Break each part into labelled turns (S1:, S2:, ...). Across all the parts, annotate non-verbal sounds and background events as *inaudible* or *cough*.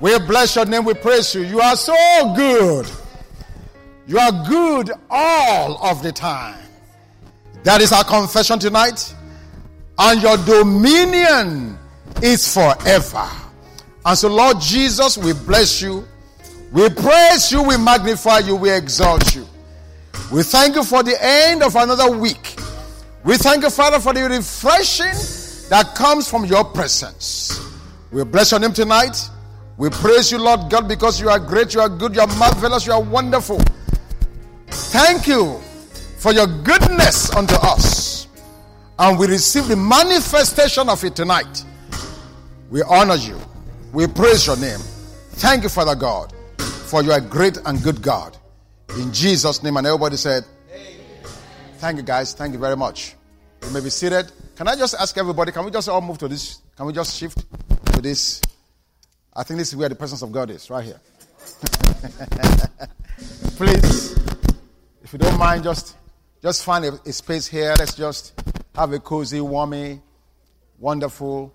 S1: We bless your name. We praise you. You are so good. You are good all of the time. That is our confession tonight. And your dominion is forever. And so, Lord Jesus, we bless you. We praise you. We magnify you. We exalt you. We thank you for the end of another week. We thank you, Father, for the refreshing that comes from your presence. We bless your name tonight. We praise you, Lord God, because you are great, you are good, you are marvelous, you are wonderful. Thank you for your goodness unto us. And we receive the manifestation of it tonight. We honor you. We praise your name. Thank you, Father God, for you are great and good God. In Jesus' name. And everybody said, Amen. Thank you, guys. Thank you very much. You may be seated. Can I just ask everybody, can we just all move to this? Can we just shift to this? I think this is where the presence of God is, right here. *laughs* Please, if you don't mind, just just find a, a, space here. Let's just have a cozy, warmy, wonderful.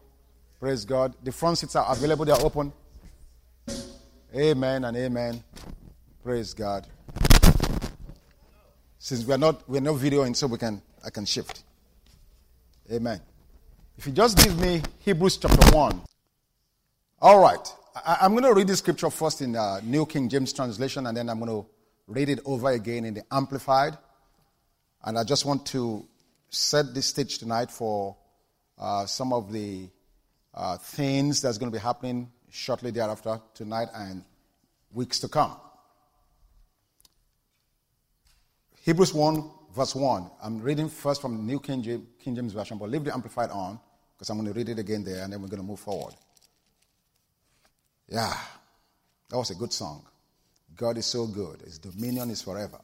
S1: Praise God. The front seats are available, they are open. Amen and amen. Praise God. Since we are not we're not videoing, so we can I can shift. Amen. If you just give me Hebrews chapter one. All right. I, am going to read the scripture first in the uh, New King James translation, and then I'm going to read it over again in the Amplified. And I just want to set the stage tonight for uh, some of the uh, things that's going to be happening shortly thereafter, tonight and weeks to come. Hebrews 1, verse 1. I'm reading first from the New King James, King James Version, but leave the Amplified on because I'm going to read it again there and then we're going to move forward. Yeah, that was a good song. God is so good, His dominion is forever.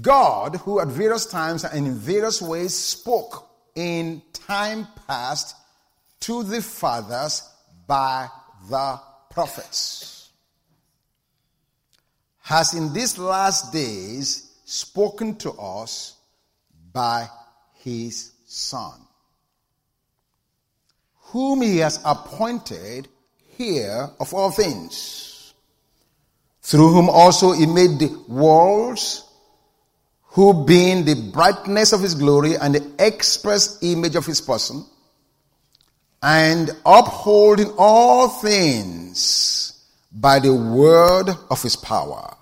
S1: God, who at various times and in various ways spoke in time past to the fathers by the prophets, has in these last days spoken to us by his Son, whom he has appointed here of all things, through whom also he made the worlds, who being the brightness of his glory and the express image of his person, and upholding all things by the word of his power.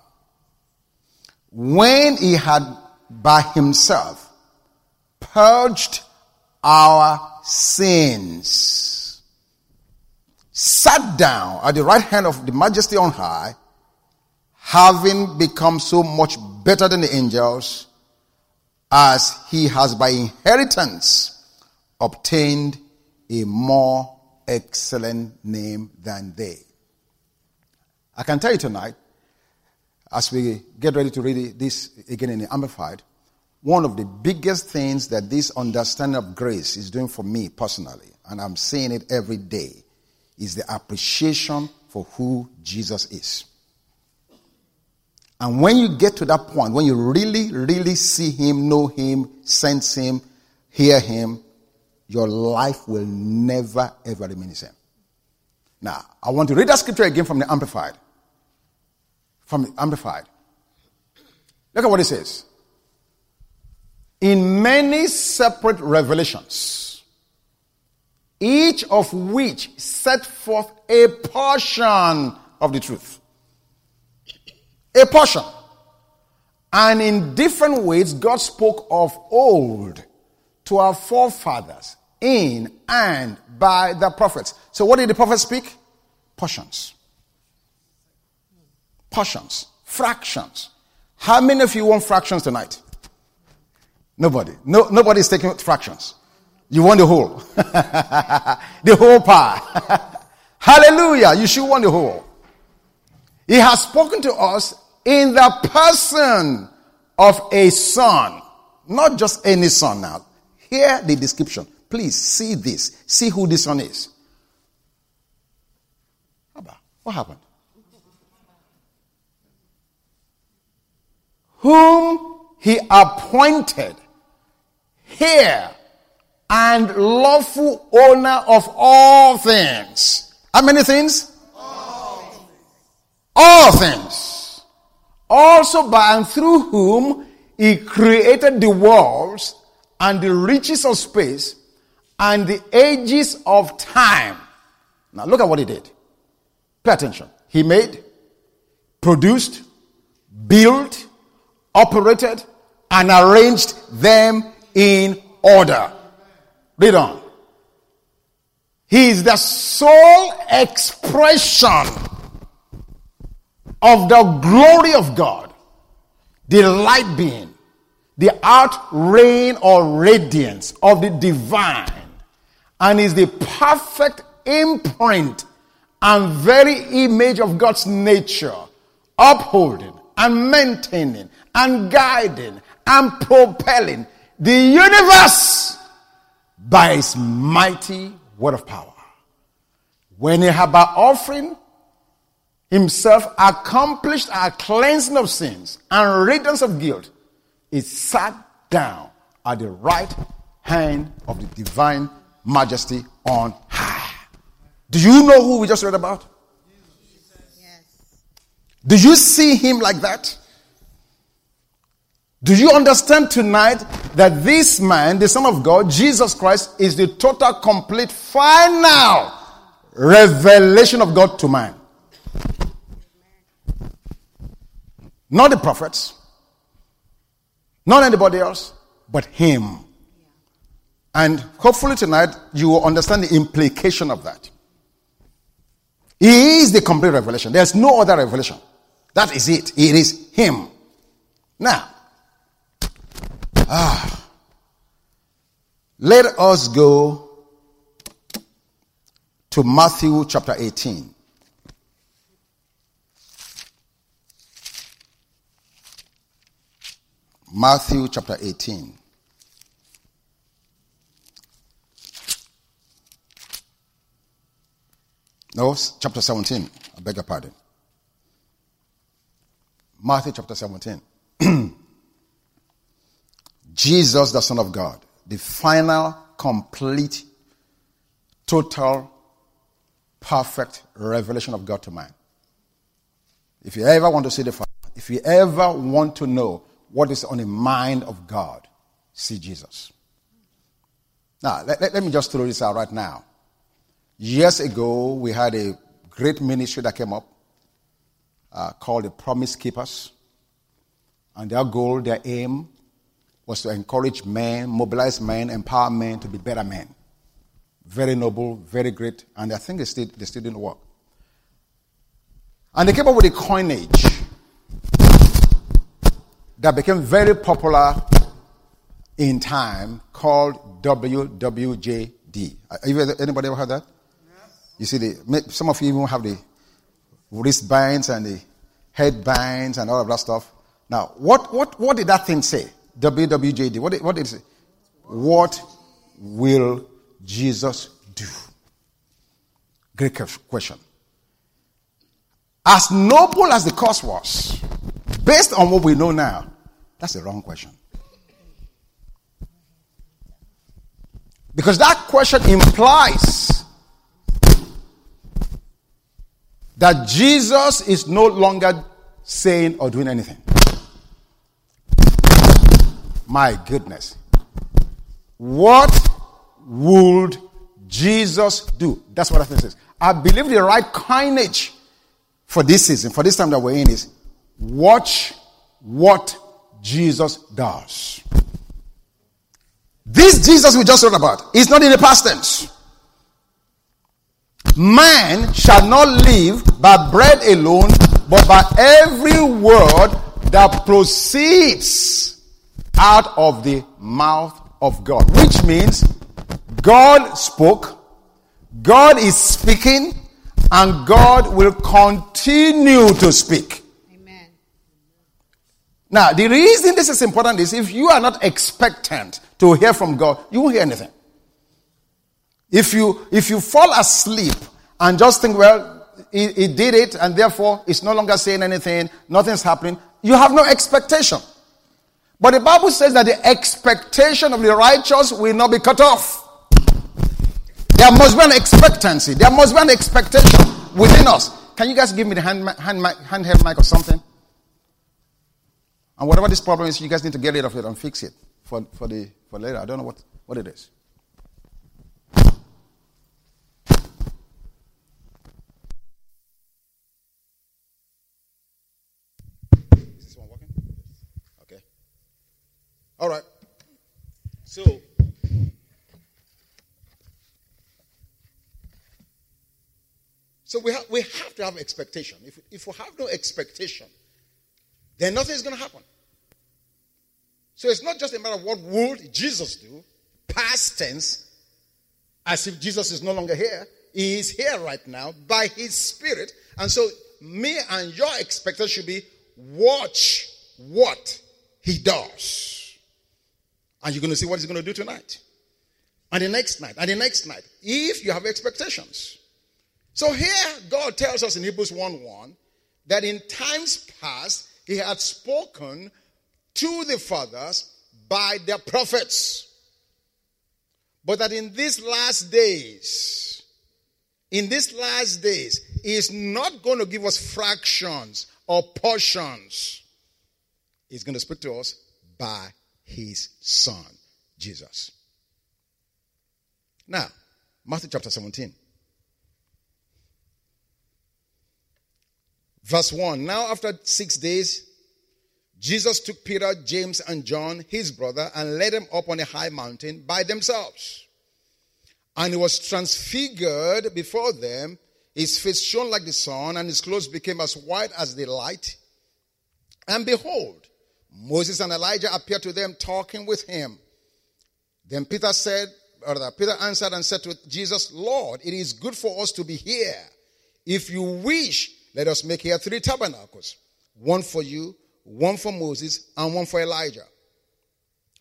S1: When he had by himself purged our sins, sat down at the right hand of the majesty on high, having become so much better than the angels, as he has by inheritance obtained a more excellent name than they. I can tell you tonight as we get ready to read this again in the Amplified, one of the biggest things that this understanding of grace is doing for me personally, and I'm seeing it every day, is the appreciation for who Jesus is. And when you get to that point, when you really, really see Him, know Him, sense Him, hear Him, your life will never, ever remain the same. Now, I want to read that scripture again from the Amplified from the Amplified. Look at what it says. In many separate revelations, each of which set forth a portion of the truth. A portion. And in different ways, God spoke of old to our forefathers in and by the prophets. So, what did the prophets speak? Portions portions, fractions. How many of you want fractions tonight? Nobody. No, nobody's taking fractions. You want the whole. *laughs* the whole pie. *laughs* Hallelujah. You should want the whole. He has spoken to us in the person of a son. Not just any son now. Hear the description. Please see this. See who this son is. What happened? whom he appointed here and lawful owner of all things. How many things? All. all things, also by and through whom he created the worlds and the riches of space and the ages of time. Now look at what he did. Pay attention. He made, produced, built, operated, and arranged them in order. Read on. He is the sole expression of the glory of God, the light being, the out reign or radiance of the divine, and is the perfect imprint and very image of God's nature, upholding and maintaining and guiding and propelling the universe by his mighty word of power. When he had by offering himself accomplished our cleansing of sins and riddance of guilt, he sat down at the right hand of the divine majesty on high. Do you know who we just read about? Yes. Do you see him like that? Do you understand tonight that this man, the Son of God, Jesus Christ, is the total, complete, final revelation of God to man? Not the prophets, not anybody else, but him. And hopefully tonight you will understand the implication of that. He is the complete revelation. There's no other revelation. That is it. It is him. Now, Ah. Let us go to Matthew chapter 18. Matthew chapter 18. No, chapter 17. I beg your pardon. Matthew chapter 17. *clears throat* Jesus, the Son of God, the final, complete, total, perfect revelation of God to man. If you ever want to see the Father, if you ever want to know what is on the mind of God, see Jesus. Now, let, let, let me just throw this out right now. Years ago, we had a great ministry that came up uh, called the Promise Keepers. And their goal, their aim, was to encourage men, mobilize men, empower men to be better men. Very noble, very great, and I think they still, they still didn't work. And they came up with a coinage that became very popular in time called WWJD. Uh, anybody ever heard that? Yes. You see, the, some of you even have the wristbands and the headbands and all of that stuff. Now, what, what, what did that thing say? WWJD. What, what is it? What will Jesus do? Great question. As noble as the cause was, based on what we know now, that's the wrong question. Because that question implies that Jesus is no longer saying or doing anything. My goodness. What would Jesus do? That's what I think says. I believe the right coinage for this season, for this time that we're in, is watch what Jesus does. This Jesus we just read about is not in the past tense. Man shall not live by bread alone, but by every word that proceeds out of the mouth of God, which means God spoke, God is speaking, and God will continue to speak. Amen. Now, the reason this is important is if you are not expectant to hear from God, you won't hear anything. If you if you fall asleep and just think, well, he, he did it, and therefore it's no longer saying anything, nothing's happening, you have no expectation. But the Bible says that the expectation of the righteous will not be cut off. There must be an expectancy. There must be an expectation within us can you guys give me the hand, hand handheld mic or something? And whatever this problem is, you guys need to get rid of it and fix it for, for, the, for later. I don't know what, what it. Is this one working? Okay. All right. So, so we have, we have to have expectation. If, if we have no expectation, then nothing is going to happen. So it's not just a matter of what would Jesus do, past tense, as if Jesus is no longer here. He is here right now by his spirit. And so me and your expectation should be watch what he does. And you're going to see what he's going to do tonight. And the next night, and the next night, if you have expectations. So here, God tells us in Hebrews 1 1 that in times past, he had spoken to the fathers by their prophets. But that in these last days, in these last days, he is not going to give us fractions or portions. He's going to speak to us by his son, Jesus. Now, Matthew chapter 17. Verse 1 Now, after six days, Jesus took Peter, James, and John, his brother, and led them up on a high mountain by themselves. And he was transfigured before them. His face shone like the sun, and his clothes became as white as the light. And behold, Moses and Elijah appeared to them, talking with him. Then Peter said, or Peter answered and said to Jesus, Lord, it is good for us to be here. If you wish, let us make here three tabernacles one for you, one for Moses, and one for Elijah.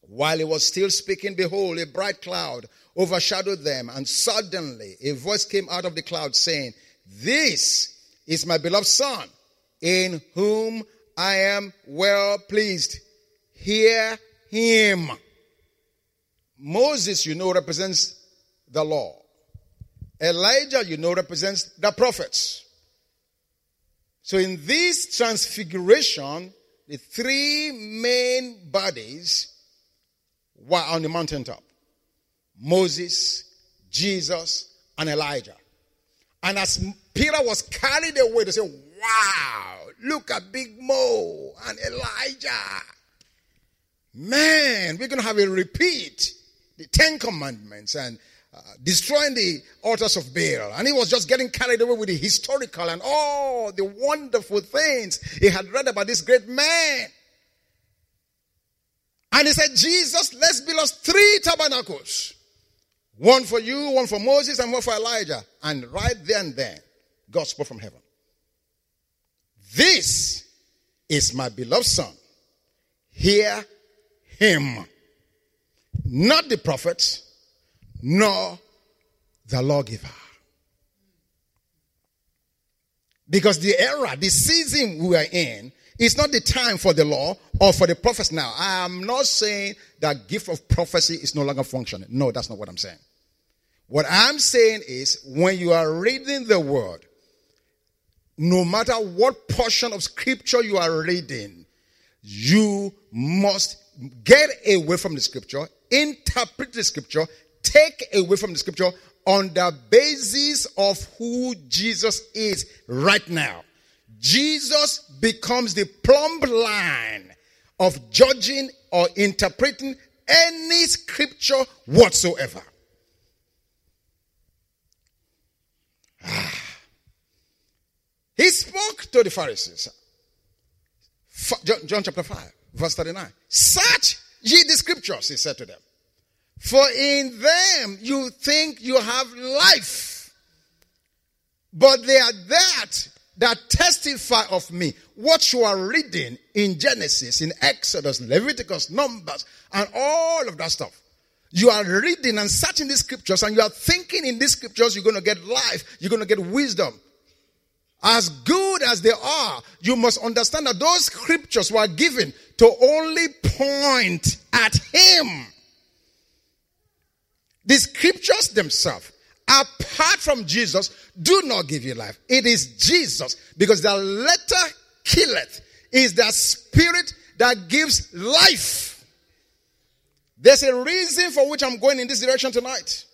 S1: While he was still speaking, behold, a bright cloud overshadowed them, and suddenly a voice came out of the cloud saying, This is my beloved Son, in whom I am well pleased. Hear him. Moses, you know, represents the law. Elijah, you know, represents the prophets. So in this transfiguration, the three main bodies were on the mountaintop Moses, Jesus, and Elijah. And as Peter was carried away, they said, Wow, look at Big Mo and Elijah. Man, we're going to have a repeat. The Ten Commandments and uh, destroying the altars of Baal. And he was just getting carried away with the historical and all the wonderful things he had read about this great man. And he said, Jesus, let's build us three tabernacles. One for you, one for Moses, and one for Elijah. And right there and then, God spoke from heaven. This is my beloved son. Hear him. Not the prophet, nor the lawgiver. Because the era, the season we are in, is not the time for the law or for the prophets now. I am not saying that gift of prophecy is no longer functioning. No, that's not what I'm saying. What I'm saying is when you are reading the word, no matter what portion of scripture you are reading, you must get away from the scripture, interpret the scripture, take away from the scripture on the basis of who Jesus is right now. Jesus becomes the plumb line of judging or interpreting any scripture whatsoever. Ah. He spoke to the Pharisees. John, John chapter 5, verse 39. Search ye the scriptures, he said to them. For in them you think you have life. But they are that that testify of me. What you are reading in Genesis, in Exodus, Leviticus, Numbers, and all of that stuff. You are reading and searching the scriptures and you are thinking in these scriptures you're going to get life, you're going to get wisdom. As good as they are, you must understand that those scriptures were given to only point at Him. The scriptures themselves apart from Jesus do not give you life. It is Jesus because the letter killeth is the spirit that gives life. There's a reason for which I'm going in this direction tonight.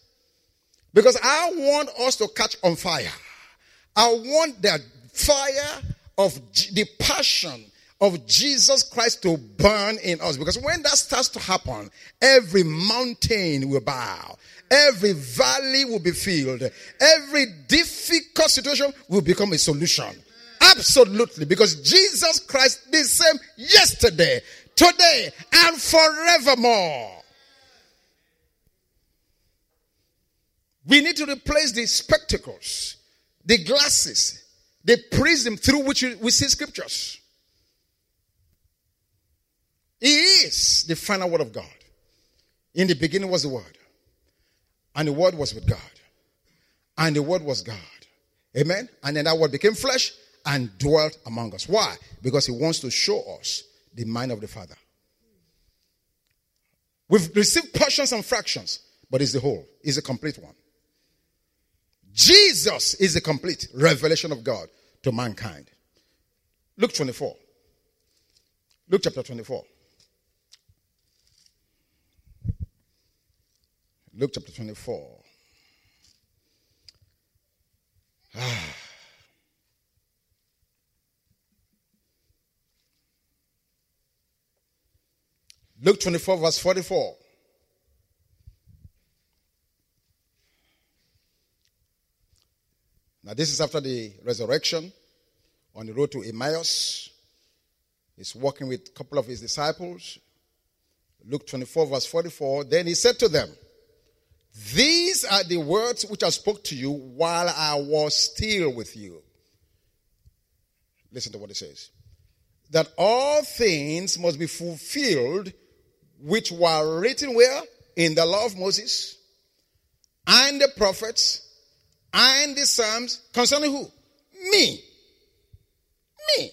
S1: Because I want us to catch on fire. I want the fire of the passion of Jesus Christ to burn in us. Because when that starts to happen, every mountain will bow, every valley will be filled, every difficult situation will become a solution. Absolutely. Because Jesus Christ the same yesterday, today, and forevermore. We need to replace the spectacles, the glasses, the prism through which we see scriptures. He is the final word of God. In the beginning was the Word, and the Word was with God, and the Word was God. Amen. And then that Word became flesh and dwelt among us. Why? Because He wants to show us the mind of the Father. We've received portions and fractions, but it's the whole, it's a complete one. Jesus is the complete revelation of God to mankind. Luke 24. Luke chapter 24. Luke chapter 24. Ah. Luke 24, verse 44. Now, this is after the resurrection on the road to Emmaus. He's walking with a couple of his disciples. Luke 24, verse 44. Then he said to them, These are the words which I spoke to you while I was still with you. Listen to what he says. That all things must be fulfilled which were written where? In the law of Moses and the prophets and the Psalms concerning who? Me. Me.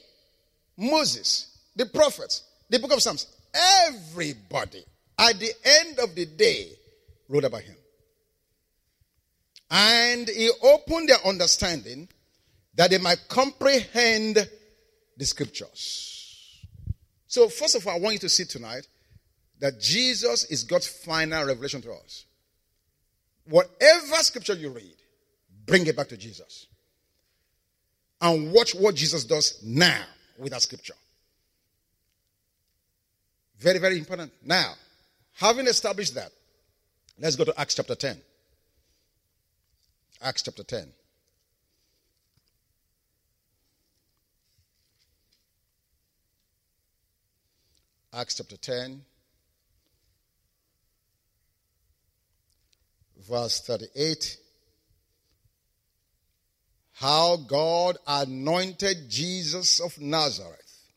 S1: Moses, the prophets, the book of Psalms. Everybody at the end of the day wrote about him. And he opened their understanding that they might comprehend the scriptures. So, first of all, I want you to see tonight that Jesus is God's final revelation to us. Whatever scripture you read, bring it back to Jesus. And watch what Jesus does now with that scripture. Very, very important. Now, having established that, let's go to Acts chapter 10. Acts chapter 10. Acts chapter 10. verse 38. How God anointed Jesus of Nazareth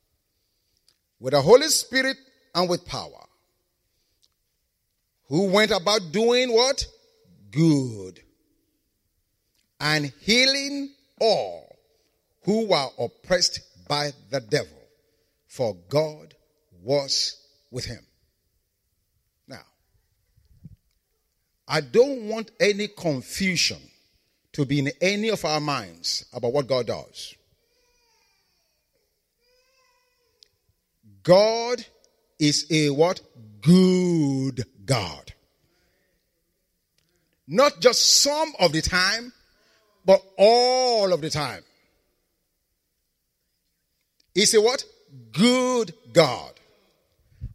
S1: with the Holy Spirit and with power, who went about doing what? Good. And healing all who were oppressed by the devil, for God was with him. Now, I don't want any confusion to be in any of our minds about what God does. God is a what? Good God. Not just some of the time, but all of the time. He's a what? Good God.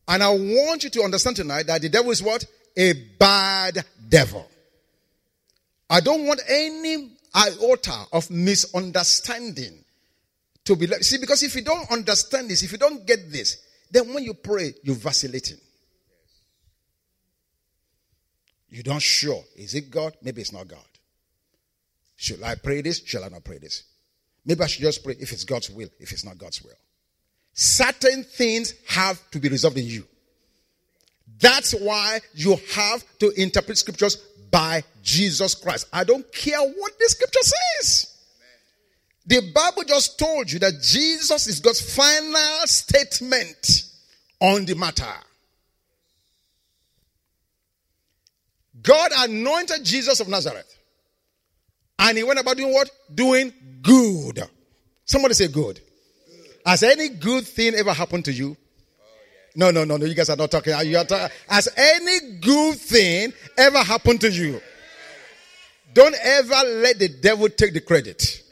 S1: And I want you to understand tonight that the devil is what? A bad devil. I don't want any iota of misunderstanding to be. See, because if you don't understand this, if you don't get this, then when you pray, you're vacillating. You don't sure. Is it God? Maybe it's not God. Should I pray this? Shall I not pray this? Maybe I should just pray if it's God's will, if it's not God's will. Certain things have to be resolved in you. That's why you have to interpret scriptures by Jesus Christ. I don't care what the scripture says. The Bible just told you that Jesus is God's final statement on the matter. God anointed Jesus of Nazareth And he went about doing what? Doing good. Somebody say good. Has any good thing ever happened to you? No, no, no, no. You guys are not talking. You are talking. Has any good thing ever happened to you? Don't ever let the devil take the credit.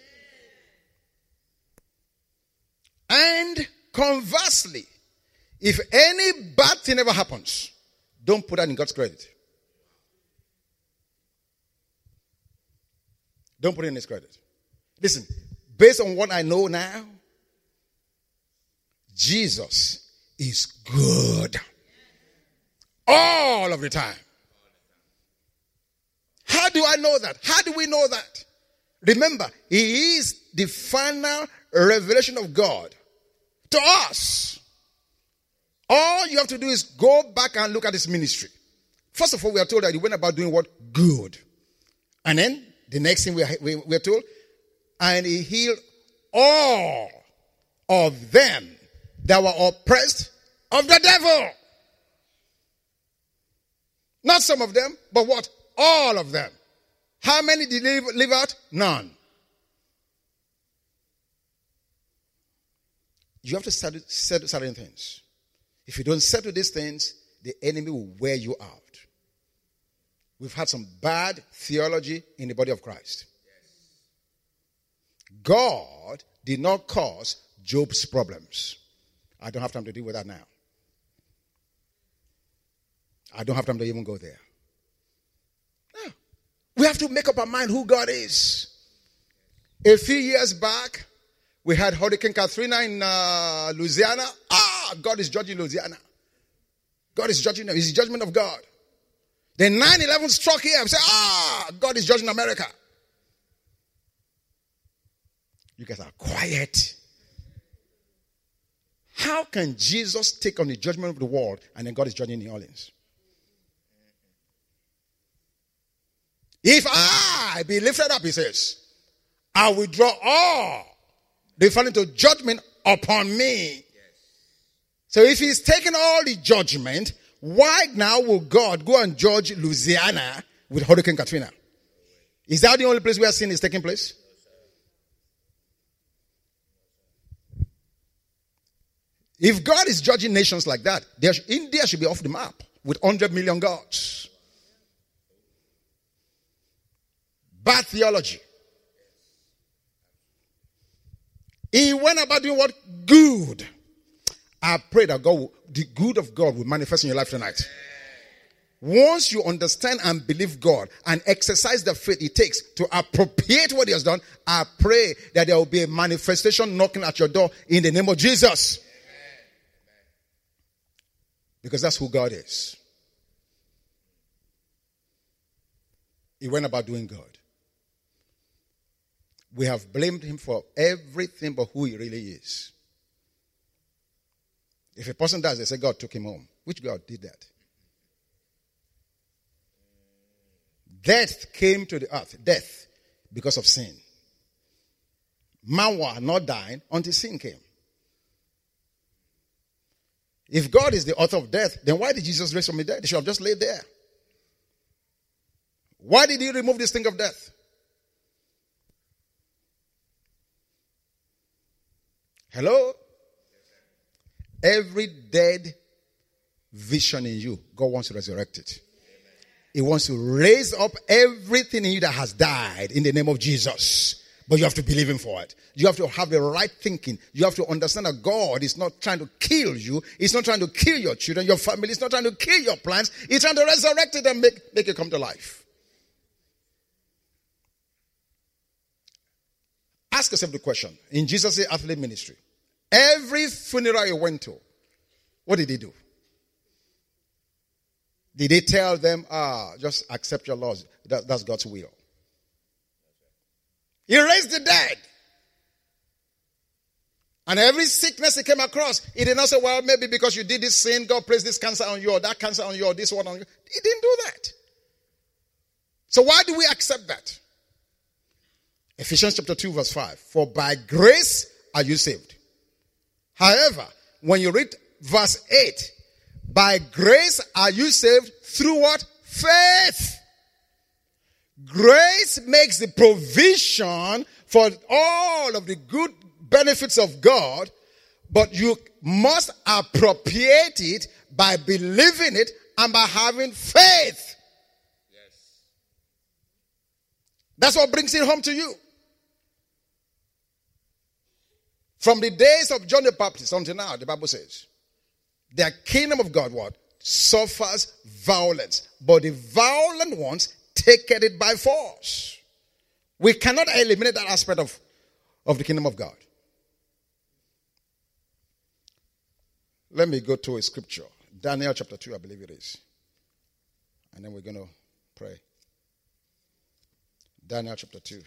S1: And conversely, if any bad thing ever happens, don't put that in God's credit. Don't put it in his credit. Listen, based on what I know now, Jesus is good all of the time. How do I know that? How do we know that? Remember, He is the final revelation of God to us. All you have to do is go back and look at His ministry. First of all, we are told that He went about doing what? Good. And then the next thing we are, we, we are told, and He healed all of them that were oppressed of the devil. Not some of them, but what? All of them. How many did he leave out? None. You have to settle certain things. If you don't settle these things, the enemy will wear you out. We've had some bad theology in the body of Christ. God did not cause Job's problems. I don't have time to deal with that now. I don't have time to even go there. No. We have to make up our mind who God is. A few years back, we had Hurricane Katrina in uh, Louisiana. Ah, God is judging Louisiana. God is judging them. It's the judgment of God. Then 9 11 struck here. I say, ah, God is judging America. You guys are quiet. How can Jesus take on the judgment of the world and then God is judging New Orleans? If I be lifted up, he says, I will draw all fall into judgment upon me. So if he's taken all the judgment, why now will God go and judge Louisiana with Hurricane Katrina? Is that the only place where sin is taking place? If God is judging nations like that, India should be off the map with 100 million gods. Bad theology. He went about doing what? Good. I pray that God, will, the good of God will manifest in your life tonight. Once you understand and believe God and exercise the faith it takes to appropriate what He has done, I pray that there will be a manifestation knocking at your door in the name of Jesus. Because that's who God is. He went about doing good we have blamed him for everything but who he really is. If a person dies, they say God took him home. Which God did that? Death came to the earth. Death because of sin. Man was not dying until sin came. If God is the author of death, then why did Jesus raise from the dead? He should have just laid there. Why did he remove this thing of death? Hello? Every dead vision in you, God wants to resurrect it. He wants to raise up everything in you that has died in the name of Jesus. But you have to believe Him for it. You have to have the right thinking. You have to understand that God is not trying to kill you. He's not trying to kill your children, your family. He's not trying to kill your plans. He's trying to resurrect it and make, make it come to life. Ask yourself the question in Jesus' earthly ministry Every funeral he went to, what did he do? Did he tell them, ah, just accept your laws? That, that's God's will. He raised the dead. And every sickness he came across, he did not say, well, maybe because you did this sin, God placed this cancer on you, or that cancer on you, or this one on you. He didn't do that. So why do we accept that? Ephesians chapter 2, verse 5. For by grace are you saved However, when you read verse 8, by grace are you saved through what? Faith. Grace makes the provision for all of the good benefits of God, but you must appropriate it by believing it and by having faith. Yes. That's what brings it home to you. From the days of John the Baptist until now, the Bible says, the kingdom of God what? Suffers violence. But the violent ones take it by force. We cannot eliminate that aspect of, of the kingdom of God. Let me go to a scripture. Daniel chapter 2, I believe it is. And then we're going to pray. Daniel chapter 2.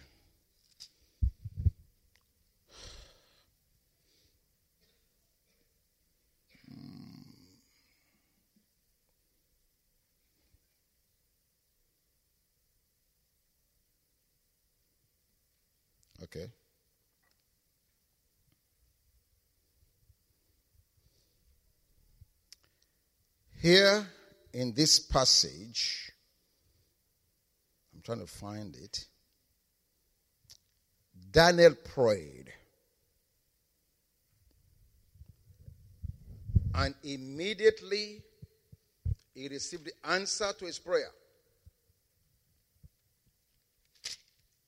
S1: Okay. Here in this passage, I'm trying to find it. Daniel prayed. And immediately he received the answer to his prayer.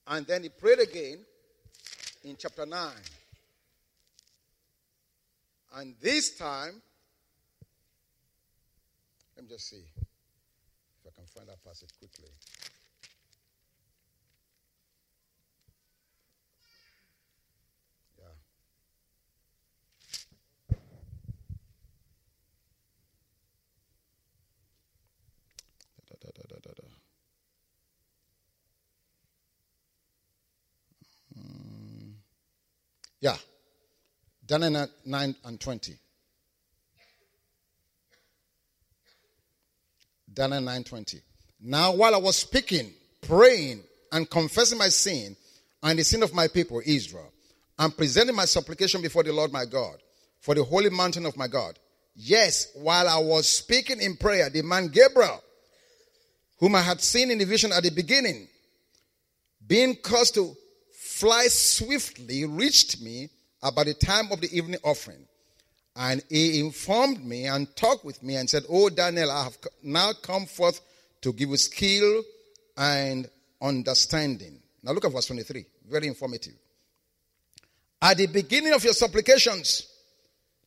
S1: And then he prayed again in chapter 9. And this time, let me just see if I can find that passage quickly. Yeah. Daniel 9 and 20. Daniel 9:20. Now while I was speaking, praying, and confessing my sin and the sin of my people Israel, and presenting my supplication before the Lord my God, for the holy mountain of my God. Yes, while I was speaking in prayer, the man Gabriel, whom I had seen in the vision at the beginning, being caused to fly swiftly, reached me about the time of the evening offering. And he informed me and talked with me and said, Oh, Daniel, I have now come forth to give you skill and understanding. Now look at verse 23. Very informative. At the beginning of your supplications,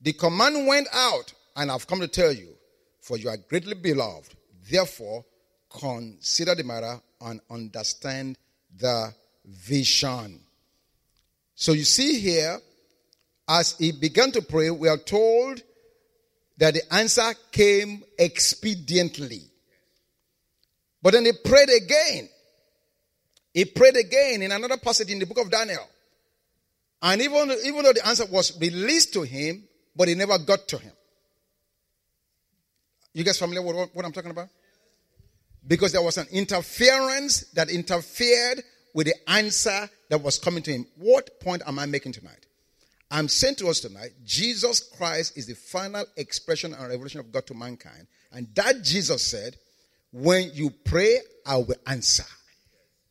S1: the command went out, and I've come to tell you, for you are greatly beloved. Therefore, consider the matter and understand the vision. So you see here, as he began to pray, we are told that the answer came expediently. But then he prayed again. He prayed again in another passage in the book of Daniel. And even, even though the answer was released to him, but it never got to him. You guys familiar with what, what I'm talking about? Because there was an interference that interfered with the answer that was coming to him. What point am I making tonight? I'm saying to us tonight, Jesus Christ is the final expression and revelation of God to mankind. And that Jesus said, when you pray, I will answer.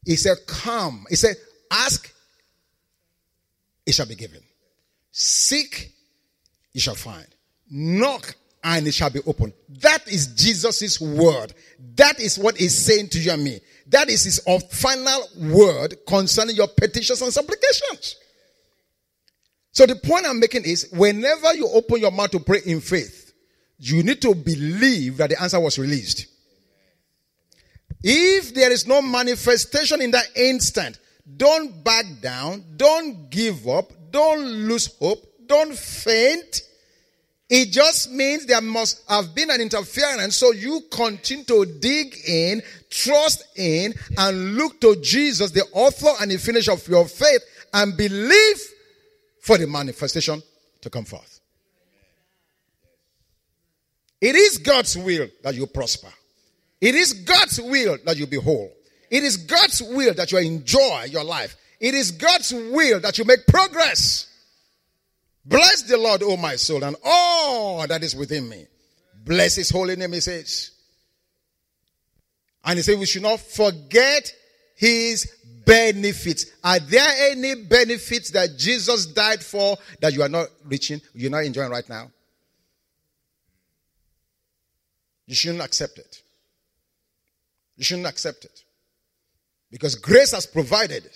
S1: He said, come. He said, ask, it shall be given. Seek, you shall find. Knock, and it shall be opened. That is Jesus' word. That is what he's saying to you and me. That is his final word concerning your petitions and supplications. So the point I'm making is whenever you open your mouth to pray in faith, you need to believe that the answer was released. If there is no manifestation in that instant, don't back down, don't give up, don't lose hope, don't faint. It just means there must have been an interference. So you continue to dig in, trust in, and look to Jesus, the author and the finisher of your faith, and believe for the manifestation to come forth. It is God's will that you prosper. It is God's will that you be whole. It is God's will that you enjoy your life. It is God's will that you make progress. Bless the Lord, O my soul, and all that is within me. Bless his holy name, he says. And he said, we should not forget his benefits. Are there any benefits that Jesus died for that you are not reaching, you're not enjoying right now? You shouldn't accept it. You shouldn't accept it. Because grace has provided,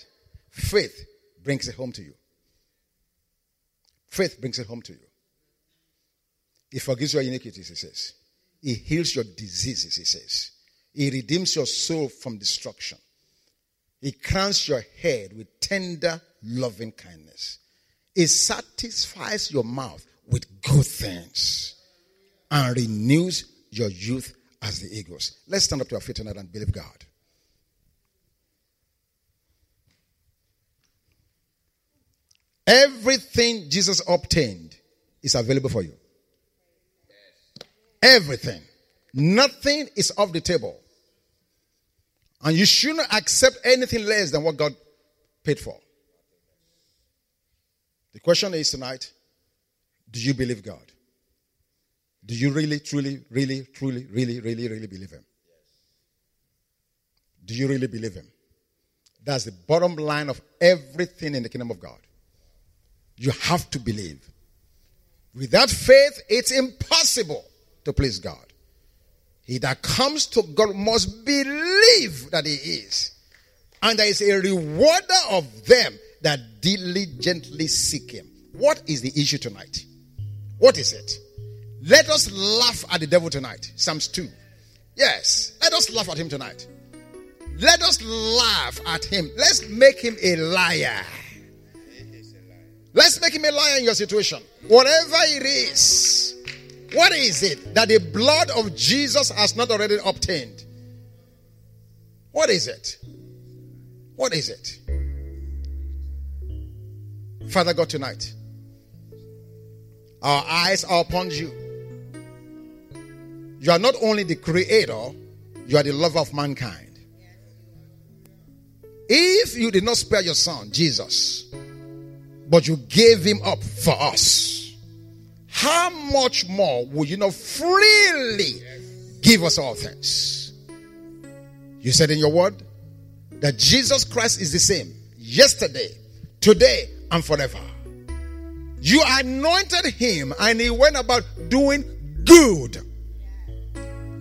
S1: faith brings it home to you. Faith brings it home to you. He forgives your iniquities, he says. He heals your diseases, he says. He redeems your soul from destruction. He crowns your head with tender, loving kindness. He satisfies your mouth with good things and renews your youth as the eagles. Let's stand up to our feet tonight and believe God. Everything Jesus obtained is available for you. Everything. Nothing is off the table. And you shouldn't accept anything less than what God paid for. The question is tonight do you believe God? Do you really, truly, really, truly, really, really, really believe Him? Do you really believe Him? That's the bottom line of everything in the kingdom of God. You have to believe. Without faith, it's impossible to please God. He that comes to God must believe that He is. And there is a rewarder of them that diligently seek Him. What is the issue tonight? What is it? Let us laugh at the devil tonight. Psalms 2. Yes, let us laugh at him tonight. Let us laugh at him. Let's make him a liar. Let's make him a liar in your situation. Whatever it is, what is it that the blood of Jesus has not already obtained? What is it? What is it? Father God, tonight, our eyes are upon you. You are not only the creator, you are the lover of mankind. If you did not spare your son, Jesus, but you gave him up for us. How much more will you not freely give us all things? You said in your word that Jesus Christ is the same yesterday, today, and forever. You anointed him and he went about doing good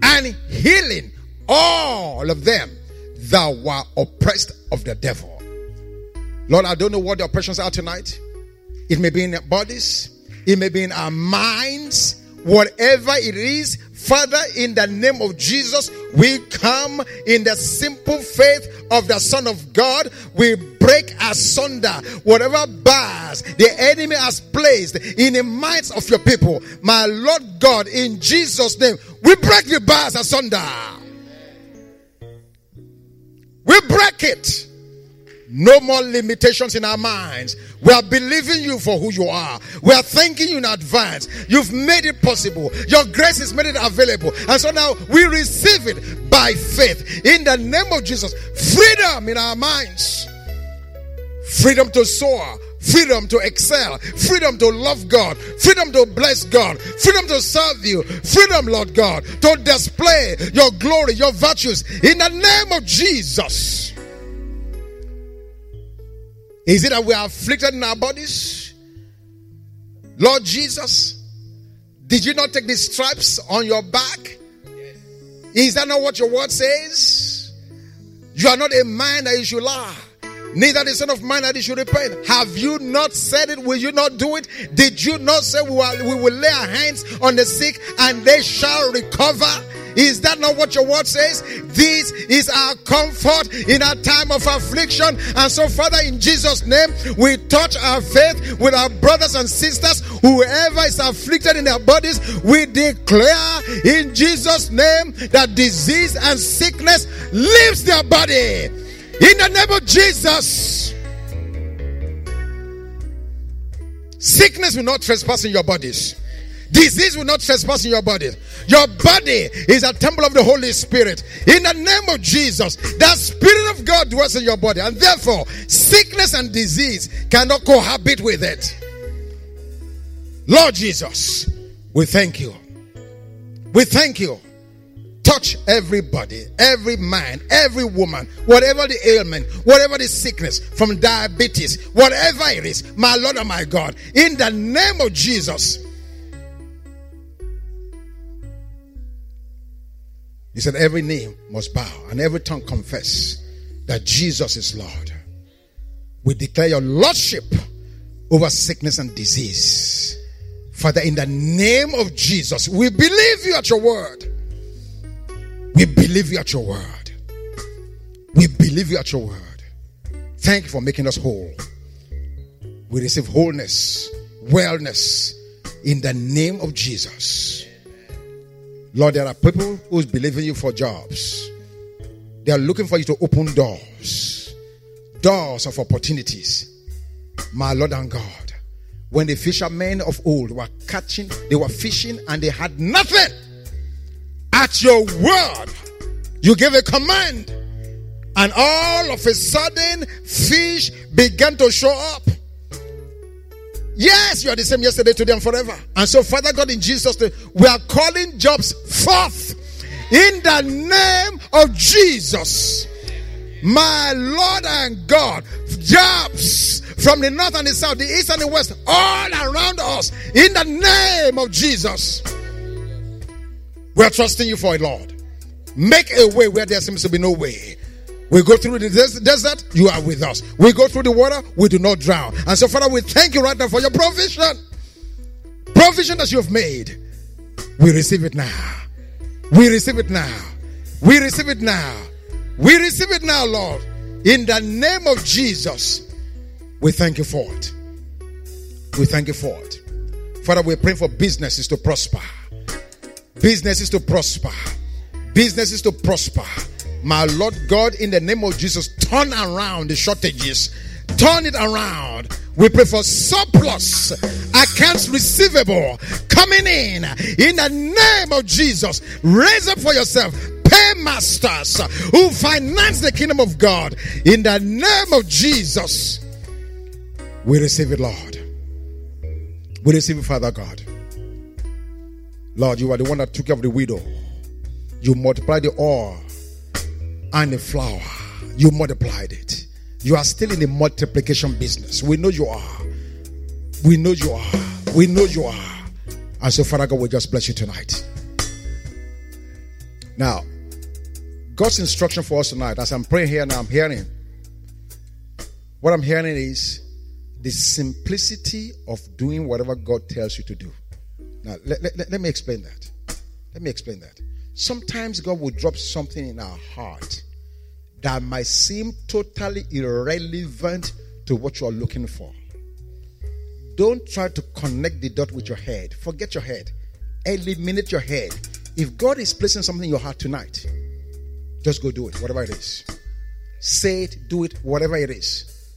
S1: and healing all of them that were oppressed of the devil. Lord, I don't know what the oppressions are tonight. It may be in our bodies, it may be in our minds, whatever it is. Father, in the name of Jesus, we come in the simple faith of the Son of God. We break asunder whatever bars the enemy has placed in the minds of your people. My Lord God, in Jesus' name, we break the bars asunder. We break it. No more limitations in our minds. We are believing you for who you are. We are thanking you in advance. You've made it possible. Your grace has made it available. And so now we receive it by faith. In the name of Jesus, freedom in our minds, freedom to soar, freedom to excel, freedom to love God, freedom to bless God, freedom to serve you, freedom, Lord God, to display your glory, your virtues in the name of Jesus. Is it that we are afflicted in our bodies? Lord Jesus, did you not take the stripes on your back? Is that not what your word says? You are not a man that you should lie, neither the son of man that you should repent. Have you not said it? Will you not do it? Did you not say we we will lay our hands on the sick and they shall recover? Is that not what your word says? This is our comfort in our time of affliction. And so, Father, in Jesus' name, we touch our faith with our brothers and sisters, whoever is afflicted in their bodies. We declare in Jesus' name that disease and sickness leaves their body. In the name of Jesus. Sickness will not trespass in your bodies. Disease will not trespass in your body. Your body is a temple of the Holy Spirit. In the name of Jesus, the Spirit of God dwells in your body. And therefore, sickness and disease cannot cohabit with it. Lord Jesus, we thank you. We thank you touch everybody, every man, every woman, whatever the ailment, whatever the sickness, from diabetes, whatever it is, my Lord and my God, in the name of Jesus. He said, Every knee must bow and every tongue confess that Jesus is Lord. We declare your Lordship over sickness and disease. Father, in the name of Jesus, we believe you at your word. We believe you at your word. We believe you at your word. Thank you for making us whole. We receive wholeness, wellness in the name of Jesus. Lord, there are people who's believing you for jobs. They are looking for you to open doors, doors of opportunities. My Lord and God, when the fishermen of old were catching, they were fishing and they had nothing. At your word, you gave a command, and all of a sudden, fish began to show up. Yes, you are the same yesterday, today, and forever. And so, Father God, in Jesus' name, we are calling jobs forth in the name of Jesus. My Lord and God, jobs from the north and the south, the east and the west, all around us, in the name of Jesus. We are trusting you for it, Lord. Make a way where there seems to be no way. We go through the desert, you are with us. We go through the water, we do not drown. And so, Father, we thank you right now for your provision. Provision that you have made. We receive it now. We receive it now. We receive it now. We receive it now, Lord. In the name of Jesus, we thank you for it. We thank you for it. Father, we pray for businesses to prosper businesses to prosper, businesses to prosper. My Lord God, in the name of Jesus, turn around the shortages, turn it around. We pray for surplus accounts receivable coming in in the name of Jesus. Raise up for yourself paymasters who finance the kingdom of God in the name of Jesus. We receive it, Lord. We receive it, Father God. Lord, you are the one that took care of the widow. You multiplied the oil and the flour. You multiplied it. You are still in the multiplication business. We know you are. We know you are. We know you are. And so, Father God, we just bless you tonight. Now, God's instruction for us tonight, as I'm praying here now, I'm hearing. What I'm hearing is the simplicity of doing whatever God tells you to do. Now, let, let, let me explain that. Let me explain that. Sometimes God will drop something in our heart that might seem totally irrelevant to what you are looking for. Don't try to connect the dot with your head. Forget your head. Eliminate your head. If God is placing something in your heart tonight, just go do it, whatever it is. Say it, do it, whatever it is.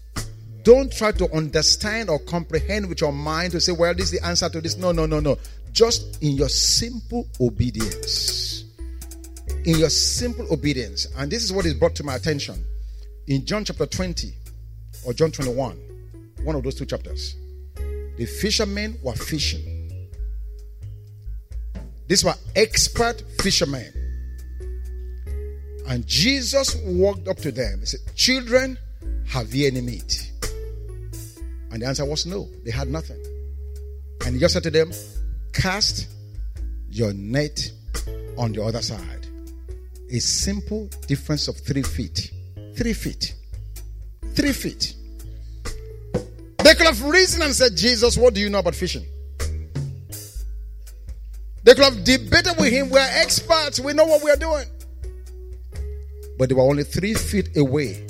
S1: Don't try to understand or comprehend with your mind to say, well, this is the answer to this. No, no, no, no. Just in your simple obedience. In your simple obedience. And this is what is brought to my attention in John chapter 20 or John 21, one of those two chapters. The fishermen were fishing. These were expert fishermen. And Jesus walked up to them. He said, Children, have ye any meat? And the answer was no, they had nothing. And he just said to them, Cast your net on the other side. A simple difference of three feet. Three feet. Three feet. They could have reasoned and said, Jesus, what do you know about fishing? They could have debated with him. We're experts. We know what we're doing. But they were only three feet away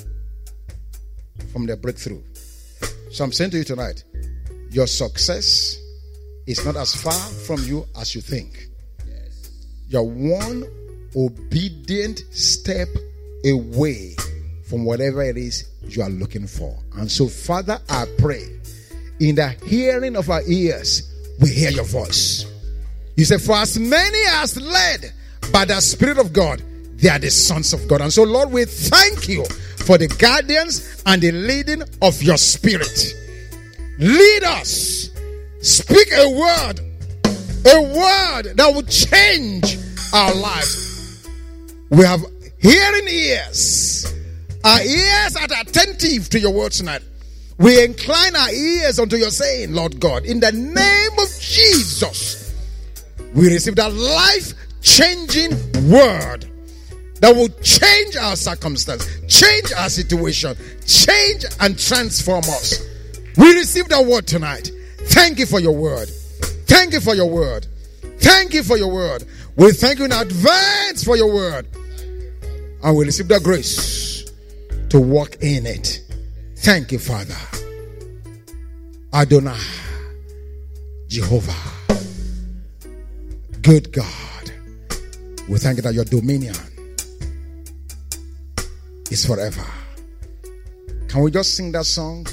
S1: from their breakthrough. So I'm saying to you tonight, your success is not as far from you as you think. You're one obedient step away from whatever it is you are looking for. And so, Father, I pray in the hearing of our ears, we hear your voice. You say, For as many as led by the Spirit of God, they are the sons of God. And so, Lord, we thank you for the guidance and the leading of your spirit. Lead us. Speak a word, a word that will change our lives. We have hearing ears. Our ears are attentive to your word tonight. We incline our ears unto your saying, Lord God, in the name of Jesus. We receive that life changing word that will change our circumstance, change our situation, change and transform us. We receive that word tonight. Thank you for your word. Thank you for your word. Thank you for your word. We thank you in advance for your word. And we receive the grace to walk in it. Thank you, Father. Adonai, Jehovah, good God. We thank you that your dominion is forever. Can we just sing that song?